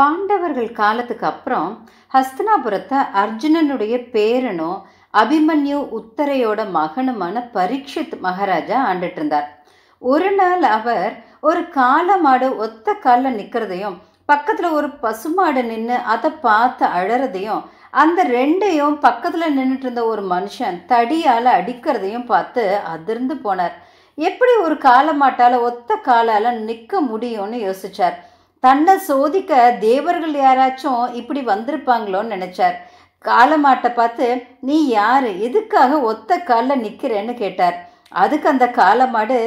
பாண்டவர்கள் காலத்துக்கு அப்புறம் ஹஸ்தினாபுரத்தை அர்ஜுனனுடைய பேரனும் அபிமன்யு உத்தரையோட மகனுமான பரீட்சித் மகாராஜா ஆண்டுட்டு இருந்தார் ஒரு நாள் அவர் ஒரு காளை மாடு ஒத்த காலில் நிற்கிறதையும் பக்கத்தில் ஒரு பசுமாடு நின்று அதை பார்த்து அழறதையும் அந்த ரெண்டையும் பக்கத்தில் நின்றுட்டு இருந்த ஒரு மனுஷன் தடியால் அடிக்கிறதையும் பார்த்து அதிர்ந்து போனார். எப்படி ஒரு காலமாட்டால் ஒத்த காலால் நிற்க முடியும்னு யோசிச்சார். தன்னை சோதிக்க தேவர்கள் யாராச்சும் இப்படி வந்திருப்பாங்களோன்னு நினைச்சார். காலமாட்டை பார்த்து நீ யாரு? எதுக்காக ஒத்த காலில் நிற்கிறேன்னு கேட்டார். அதுக்கு அந்த காலமாடு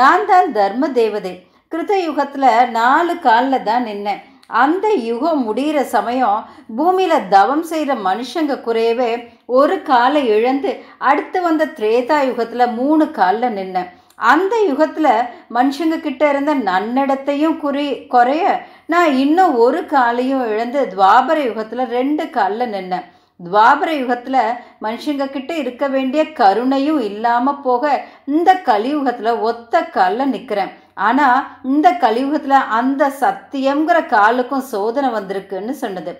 நான் தான் தர்ம தேவதை. கிருத யுகத்தில் நாலு காலில் தான் நின்னேன். அந்த யுகம் முடிகிற சமயம் பூமியில் தவம் செய்கிற மனுஷங்க குறையவே ஒரு காலை இழந்து அடுத்து வந்த திரேதா யுகத்தில் மூணு காலில் நின்னேன். அந்த யுகத்தில் மனுஷங்க கிட்ட இருந்த நன்னடத்தையும் குறி குறைய நான் இன்னும் ஒரு காலையும் இழந்து துவாபர யுகத்தில் ரெண்டு காலில் நின்னேன். துவாபர யுகத்தில் மனுஷங்க கிட்ட இருக்க வேண்டிய கருணையும் இல்லாமல் போக இந்த கலியுகத்தில் ஒத்த காலில் நிற்கிறேன் ஆனால் இந்த கலியுகத்தில் அந்த சத்தியங்கிற காலுக்கும் சோதனை வந்திருக்குன்னு சொன்னது.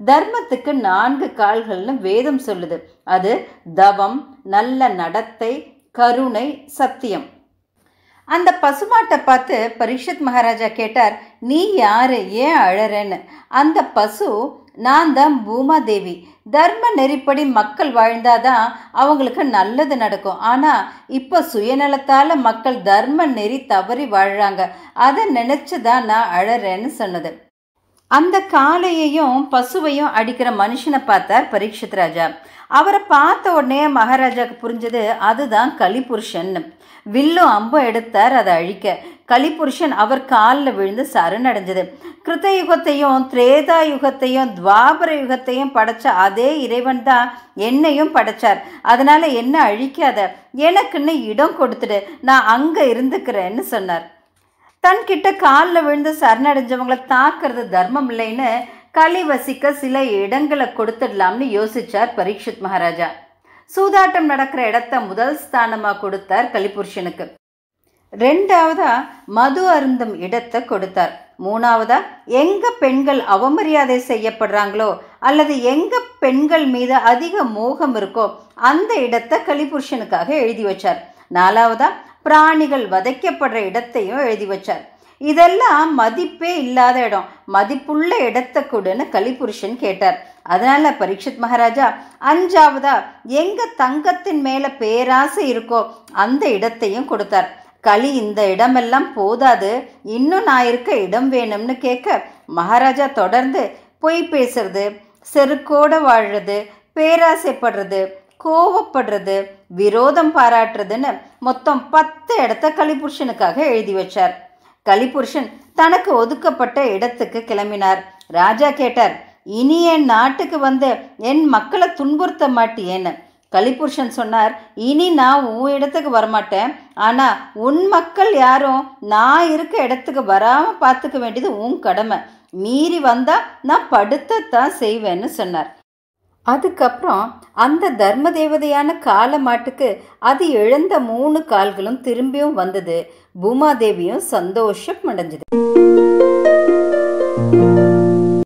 தர்மத்துக்கு நான்கு கால்கள்னு வேதம் சொல்லுது. அது தவம் நல்ல நடத்தை கருணை சத்தியம். அந்த பசுமாட்டை பார்த்து பரிஷத் மகாராஜா கேட்டார் நீ யாரு? ஏன் அழறன்னு? அந்த பசு நான் தான் பூமாதேவி. தர்ம நெறிப்படி மக்கள் வாழ்ந்தாதான் அவங்களுக்கு நல்லது நடக்கும். ஆனால் இப்போ சுயநலத்தால் மக்கள் தர்ம நெறி தவறி வாழ்கிறாங்க அதை நினச்சி தான் நான் அழறேன்னு சொன்னது. அந்த காளையையும் பசுவையும் அடிக்கிற மனுஷனை பார்த்தார் பரீட்சித் ராஜா. அவரை பார்த்த உடனே மகாராஜாவுக்கு புரிஞ்சது அதுதான் கலிபுருஷன் வில்லும் அம்பும் எடுத்தார் அதை அழிக்க. கலிபுருஷன் அவர் காலில் விழுந்து சரணடைஞ்சது. கிருத்த யுகத்தையும் திரேதா யுகத்தையும் துவாபர யுகத்தையும் படைச்ச அதே இறைவன் தான் என்னையும் படைச்சார். அதனால என்ன அழிக்காத எனக்குன்னு இடம் கொடுத்துடு நான் அங்கே இருந்துக்கிறேன்னு சொன்னார். தன்கிட்ட காலில் விழுந்து சரணடைஞ்சவங்களை தாக்குறது தர்மம் இல்லைன்னு களி வசிக்க சில இடங்களை கொடுத்துடலாம்னு யோசிச்சார் பரீட்சித் மகாராஜா. சூதாட்டம் நடக்கிற இடத்த முதல் ஸ்தானமாக கொடுத்தார் கலிபுருஷனுக்கு. ரெண்டாவதா மது அருந்தும் இடத்தை கொடுத்தார். மூணாவதா எங்க பெண்கள் அவமரியாதை செய்யப்படுறாங்களோ அல்லது எங்க பெண்கள் மீது அதிக மோகம் இருக்கோ அந்த இடத்தை கலிபுருஷனுக்காக எழுதி வச்சார். நாலாவதா பிராணிகள் வதைக்கப்படுற இடத்தையும் எழுதி வச்சார். இதெல்லாம் மதிப்பே இல்லாத இடம். மதிப்புள்ள இடத்தை கொடுன்னு கலிபுருஷன் கேட்டார். அதனால பரீட்சித் மகாராஜா அஞ்சாவதா எங்க தங்கத்தின் மேல பேராசை இருக்கோ அந்த இடத்தையும் கொடுத்தார். களி இந்த இடமெல்லாம் போதாது இன்னும் நான் இருக்க இடம் வேணும்னு கேட்க மகாராஜா தொடர்ந்து பொய் பேசுறது செருக்கோட வாழ்றது பேராசைப்படுறது கோவப்படுறது விரோதம் பாராட்டுறதுன்னு மொத்தம் பத்து இடத்த கலிபுருஷனுக்காக எழுதி வச்சார். கலிபுருஷன் தனக்கு ஒதுக்கப்பட்ட இடத்துக்கு கிளம்பினார். ராஜா கேட்டார் இனி என் நாட்டுக்கு வந்து என் மக்களை துன்புறுத்த மாட்டியேன்னு. கலிபுருஷன் சொன்னார் இனி நான் உன் இடத்துக்கு வரமாட்டேன். ஆனால் உன் மக்கள் யாரும் நான் இருக்க இடத்துக்கு வராமல் பார்த்துக்க வேண்டியது உன் கடமை. மீறி வந்தால் நான் படுத்தத்தான் செய்வேன்னு சொன்னார். அதுக்கப்புறம் அந்த தர்ம தேவதையான கால மாட்டுக்கு அது இழந்த மூணு கால்களும் திரும்பியும் வந்தது. பூமாதேவியும் சந்தோஷம் அடைஞ்சது.